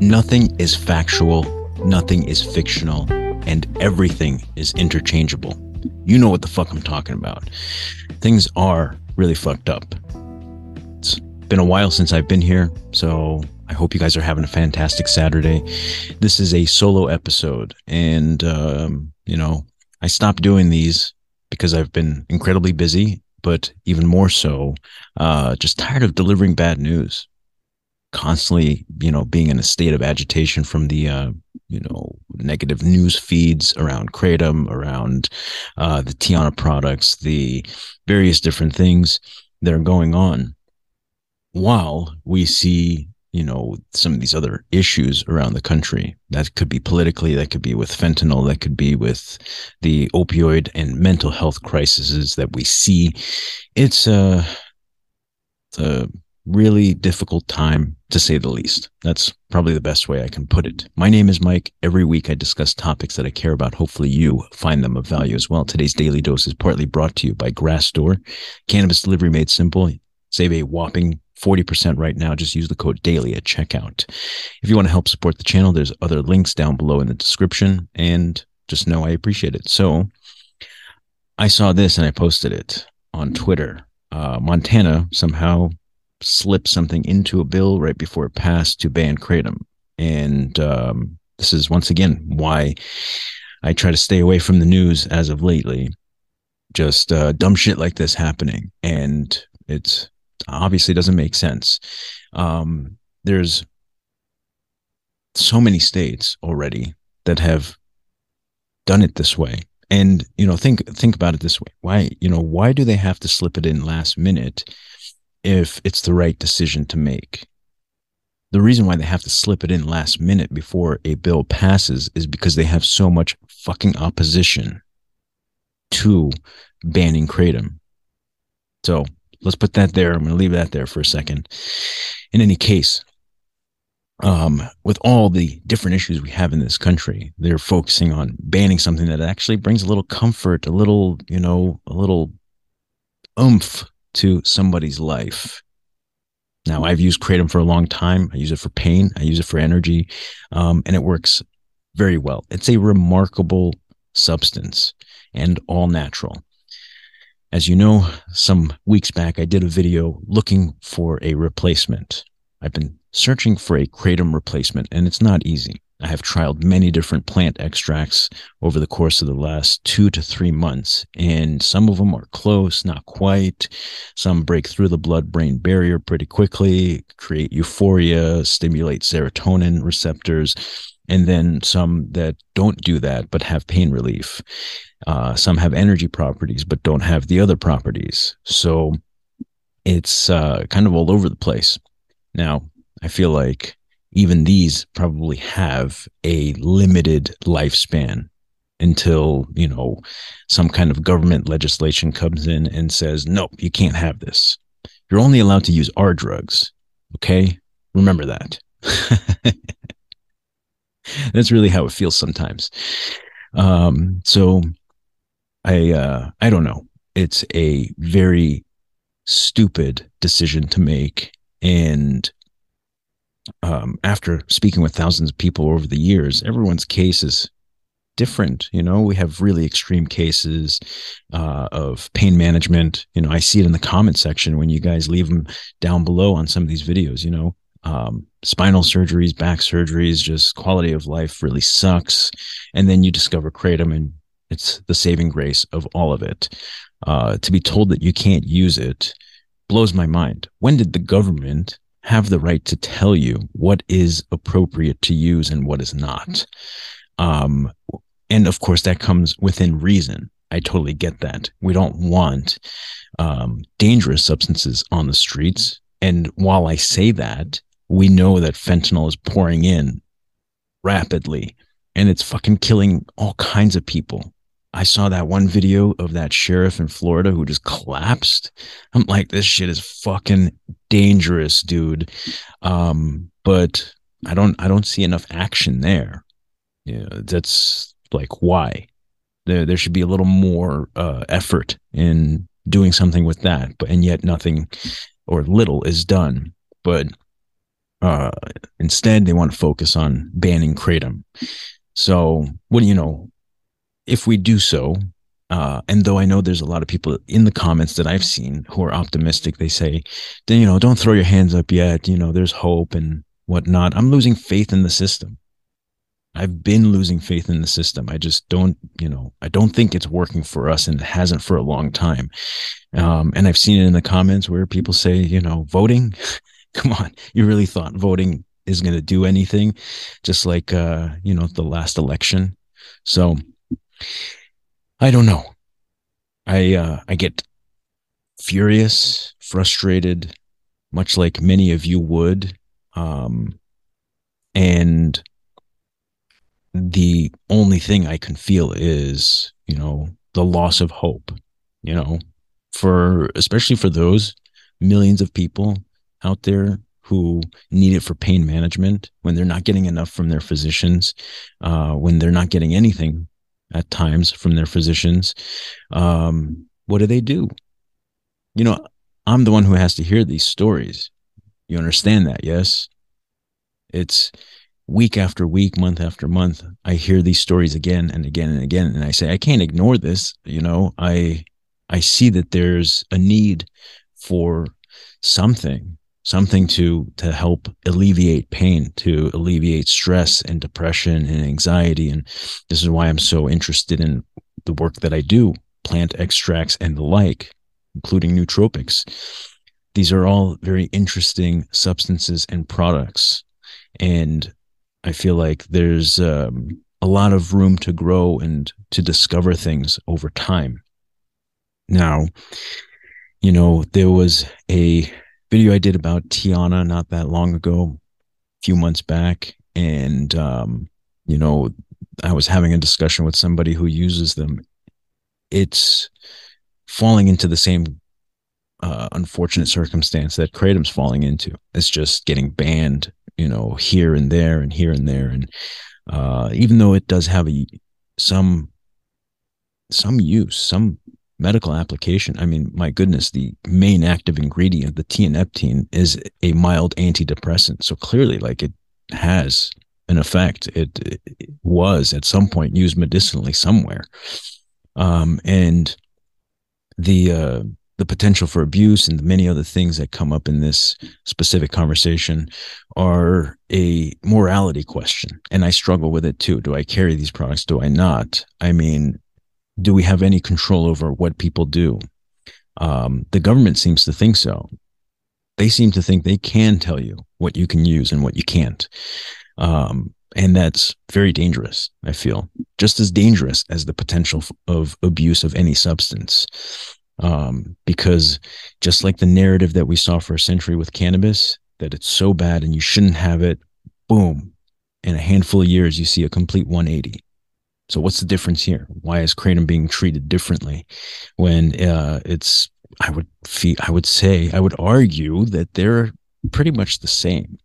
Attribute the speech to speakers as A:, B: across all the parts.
A: Nothing is factual, nothing is fictional, and everything is interchangeable. You know what the fuck I'm talking about. Things are really fucked up. It's been a while since I've been here, so I hope you guys are having a fantastic Saturday. This is a solo episode, and, um, you know, I stopped doing these because I've been incredibly busy, but even more so, uh, just tired of delivering bad news constantly, you know, being in a state of agitation from the, uh, you know, negative news feeds around Kratom, around uh, the Tiana products, the various different things that are going on, while we see, you know, some of these other issues around the country. That could be politically, that could be with fentanyl, that could be with the opioid and mental health crises that we see. It's a, uh, it's a really difficult time to say the least. That's probably the best way I can put it. My name is Mike. Every week I discuss topics that I care about. Hopefully you find them of value as well. Today's daily dose is partly brought to you by Grassdoor. Cannabis delivery made simple. Save a whopping 40% right now. Just use the code daily at checkout. If you want to help support the channel, there's other links down below in the description and just know I appreciate it. So I saw this and I posted it on Twitter. Uh, Montana somehow slip something into a bill right before it passed to ban kratom. And um, this is once again why I try to stay away from the news as of lately. Just uh, dumb shit like this happening, and it's obviously doesn't make sense. Um, there's so many states already that have done it this way and you know think think about it this way why you know why do they have to slip it in last minute if it's the right decision to make. The reason why they have to slip it in last minute before a bill passes is because they have so much fucking opposition to banning kratom. So let's put that there. I'm going to leave that there for a second. In any case, um, with all the different issues we have in this country, they're focusing on banning something that actually brings a little comfort, a little, you know, a little oomph to somebody's life. Now, I've used Kratom for a long time. I use it for pain, I use it for energy, um, and it works very well. It's a remarkable substance and all natural. As you know, some weeks back, I did a video looking for a replacement. I've been searching for a Kratom replacement, and it's not easy. I have trialed many different plant extracts over the course of the last two to three months, and some of them are close, not quite. Some break through the blood brain barrier pretty quickly, create euphoria, stimulate serotonin receptors, and then some that don't do that but have pain relief. Uh, some have energy properties but don't have the other properties. So it's uh, kind of all over the place. Now, I feel like even these probably have a limited lifespan until you know some kind of government legislation comes in and says nope you can't have this. You're only allowed to use our drugs. Okay? Remember that. That's really how it feels sometimes. Um so i uh i don't know. It's a very stupid decision to make and um, after speaking with thousands of people over the years, everyone's case is different. You know, we have really extreme cases uh, of pain management. You know, I see it in the comment section when you guys leave them down below on some of these videos. You know, um, spinal surgeries, back surgeries, just quality of life really sucks. And then you discover kratom, and it's the saving grace of all of it. Uh, to be told that you can't use it blows my mind. When did the government have the right to tell you what is appropriate to use and what is not. Um, and of course, that comes within reason. I totally get that. We don't want um, dangerous substances on the streets. And while I say that, we know that fentanyl is pouring in rapidly and it's fucking killing all kinds of people. I saw that one video of that sheriff in Florida who just collapsed. I'm like, this shit is fucking dangerous, dude. Um, but I don't I don't see enough action there. Yeah, that's like why. There there should be a little more uh, effort in doing something with that, but and yet nothing or little is done. But Uh, instead, they want to focus on banning kratom. So, what do you know? If we do so, uh, and though I know there's a lot of people in the comments that I've seen who are optimistic, they say, then, you know, don't throw your hands up yet. You know, there's hope and whatnot. I'm losing faith in the system. I've been losing faith in the system. I just don't, you know, I don't think it's working for us and it hasn't for a long time. Um, and I've seen it in the comments where people say, you know, voting, come on, you really thought voting is going to do anything, just like, uh, you know, the last election. So I don't know. I, uh, I get furious, frustrated, much like many of you would. Um, and the only thing I can feel is, you know, the loss of hope, you know, for especially for those millions of people out there who need it for pain management when they're not getting enough from their physicians, uh, when they're not getting anything at times from their physicians. Um, what do they do? You know, I'm the one who has to hear these stories. You understand that, yes? It's week after week, month after month, I hear these stories again and again and again. And I say, I can't ignore this. You know, I, I see that there's a need for something, something to, to help alleviate pain, to alleviate stress and depression and anxiety. And this is why I'm so interested in the work that I do, plant extracts and the like, including nootropics. These are all very interesting substances and products. And I feel like there's um, a lot of room to grow and to discover things over time. Now, you know, there was a video I did about Tiana not that long ago, a few months back, and um, you know, I was having a discussion with somebody who uses them. It's falling into the same uh, unfortunate circumstance that kratom's falling into. It's just getting banned you know, here and there and here and there. And uh, even though it does have a some some use, some medical application. I mean, my goodness, the main active ingredient, the tianeptine, is a mild antidepressant. So clearly, like it has an effect. It, it was at some point used medicinally somewhere, um, and the uh, the potential for abuse and the many other things that come up in this specific conversation are a morality question. And I struggle with it too. Do I carry these products? Do I not? I mean, do we have any control over what people do? Um, the government seems to think so. They seem to think they can tell you what you can use and what you can't. Um, and that's very dangerous, I feel, just as dangerous as the potential of abuse of any substance um, because just like the narrative that we saw for a century with cannabis, that it's so bad and you shouldn't have it, boom, in a handful of years, you see a complete 180. So what's the difference here? Why is kratom being treated differently when uh, it's? I would feel, I would say, I would argue that they're pretty much the same,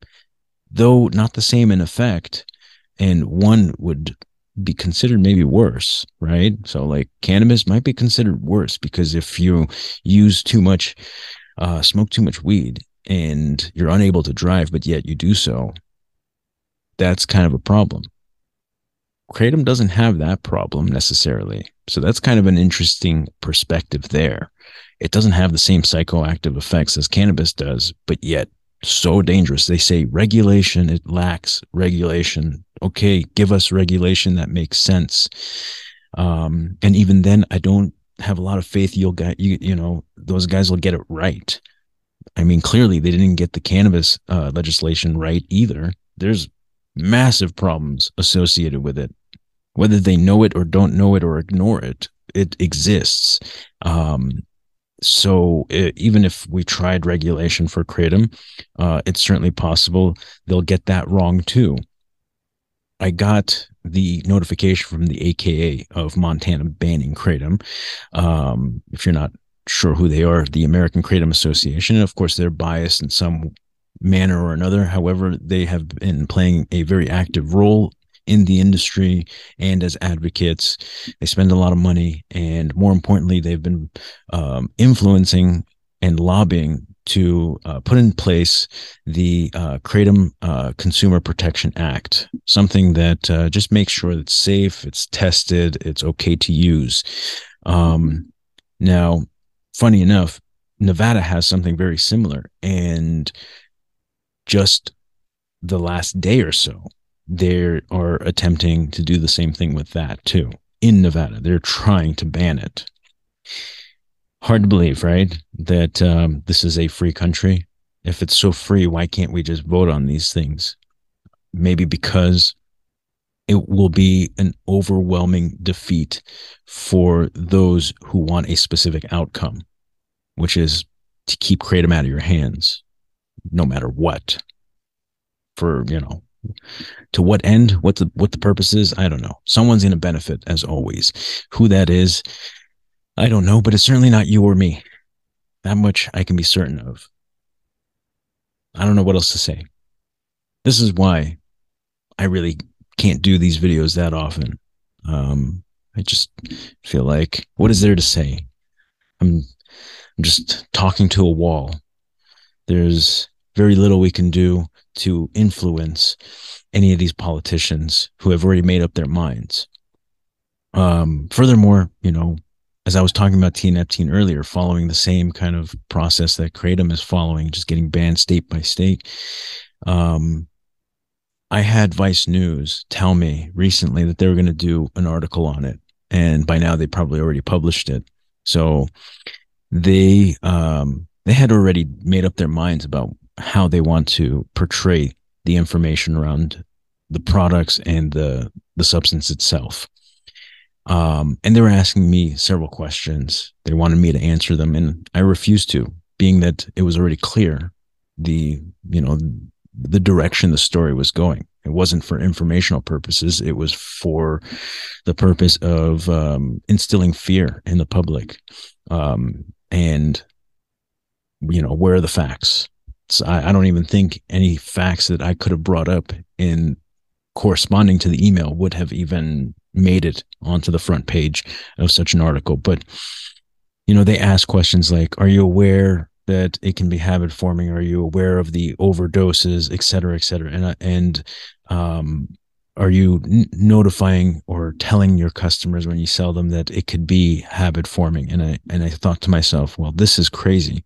A: though not the same in effect. And one would be considered maybe worse, right? So like cannabis might be considered worse because if you use too much, uh, smoke too much weed and you're unable to drive, but yet you do so, that's kind of a problem. Kratom doesn't have that problem necessarily. So that's kind of an interesting perspective there. It doesn't have the same psychoactive effects as cannabis does, but yet so dangerous. They say regulation, it lacks regulation. Okay, give us regulation that makes sense. Um, and even then, I don't have a lot of faith you'll get, you, you know, those guys will get it right. I mean, clearly they didn't get the cannabis uh, legislation right either. There's massive problems associated with it. Whether they know it or don't know it or ignore it, it exists. Um, so it, even if we tried regulation for kratom, uh, it's certainly possible they'll get that wrong too. I got the notification from the AKA of Montana banning kratom. Um, if you're not sure who they are, the American Kratom Association, and of course they're biased in some manner or another. However, they have been playing a very active role in the industry and as advocates. They spend a lot of money, and more importantly, they've been um, influencing and lobbying to uh, put in place the uh, Kratom uh, Consumer Protection Act, something that uh, just makes sure it's safe, it's tested, it's okay to use. Um, now, funny enough, Nevada has something very similar, and just the last day or so, they are attempting to do the same thing with that too in Nevada. They're trying to ban it hard to believe, right? That um, this is a free country. If it's so free, why can't we just vote on these things? Maybe because it will be an overwhelming defeat for those who want a specific outcome, which is to keep kratom out of your hands, no matter what. For you know, to what end? What the what the purpose is? I don't know. Someone's going to benefit as always. Who that is, I don't know, but it's certainly not you or me. That much I can be certain of. I don't know what else to say. This is why I really can't do these videos that often. Um, I just feel like, what is there to say? I'm, I'm just talking to a wall. There's very little we can do to influence any of these politicians who have already made up their minds. Um, furthermore, you know, as I was talking about tianeptine earlier, following the same kind of process that Kratom is following, just getting banned state by state. Um, I had Vice News tell me recently that they were going to do an article on it, and by now they probably already published it. So they um, they had already made up their minds about how they want to portray the information around the products and the the substance itself. Um, and they were asking me several questions. They wanted me to answer them, and I refused to, being that it was already clear the you know the direction the story was going. It wasn't for informational purposes. It was for the purpose of um, instilling fear in the public. Um, and you know, where are the facts? So I, I don't even think any facts that I could have brought up in corresponding to the email would have even made it onto the front page of such an article. But, you know, they ask questions like, are you aware that it can be habit forming? Are you aware of the overdoses, et cetera, et cetera? And, uh, and, um, are you n- notifying or telling your customers when you sell them that it could be habit forming? And I, and I thought to myself, well, this is crazy.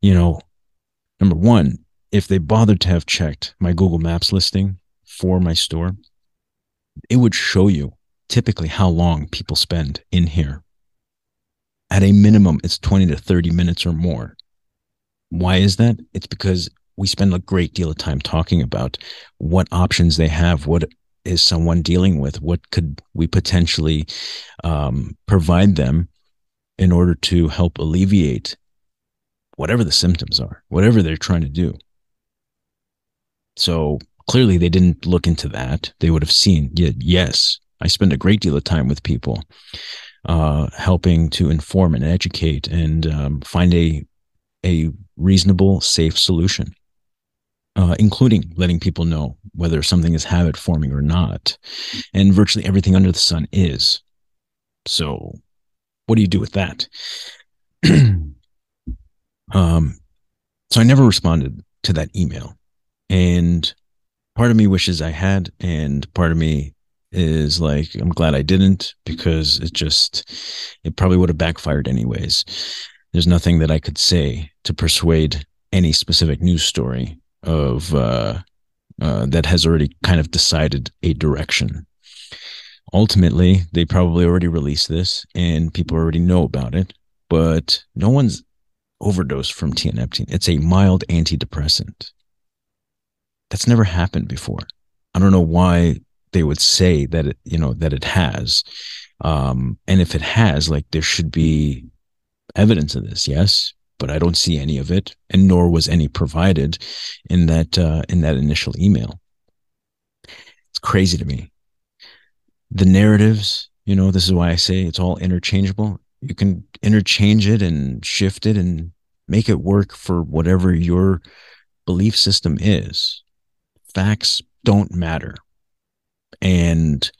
A: You know, number one, if they bothered to have checked my Google Maps listing for my store, it would show you typically how long people spend in here. At a minimum, it's 20 to 30 minutes or more. Why is that? It's because we spend a great deal of time talking about what options they have, what is someone dealing with, what could we potentially um, provide them in order to help alleviate whatever the symptoms are, whatever they're trying to do. So clearly they didn't look into that. They would have seen, yeah, yes, I spend a great deal of time with people, uh, helping to inform and educate and um, find a a reasonable, safe solution, uh, including letting people know whether something is habit forming or not. And virtually everything under the sun is. So, what do you do with that? um, so I never responded to that email, and part of me wishes I had, and part of me is like, I'm glad I didn't because it just, it probably would have backfired anyways. There's nothing that I could say to persuade any specific news story of, uh, uh, that has already kind of decided a direction. Ultimately, they probably already released this and people already know about it, but no one's overdosed from tianeptine. It's a mild antidepressant. That's never happened before. I don't know why they would say that it, you know, that it has. Um, and if it has, like there should be evidence of this, yes, but I don't see any of it, and nor was any provided in that uh, in that initial email. It's crazy to me. The narratives, you know, this is why I say it's all interchangeable. You can interchange it and shift it and make it work for whatever your belief system is facts don't matter. And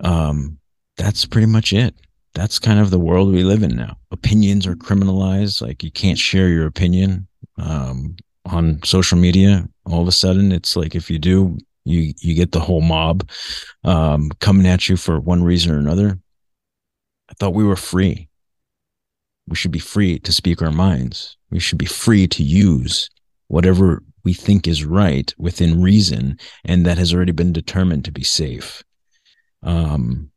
A: um, that's pretty much it. that's kind of the world we live in now. Opinions are criminalized. Like you can't share your opinion um, on social media. All of a sudden, it's like if you do, you you get the whole mob um, coming at you for one reason or another. I thought we were free. We should be free to speak our minds. We should be free to use whatever we think is right within reason and that has already been determined to be safe. Um,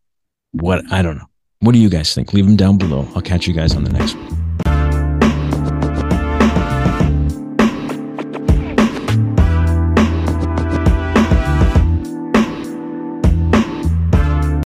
A: what I don't know. What do you guys think? Leave them down below. I'll catch you guys on the next one.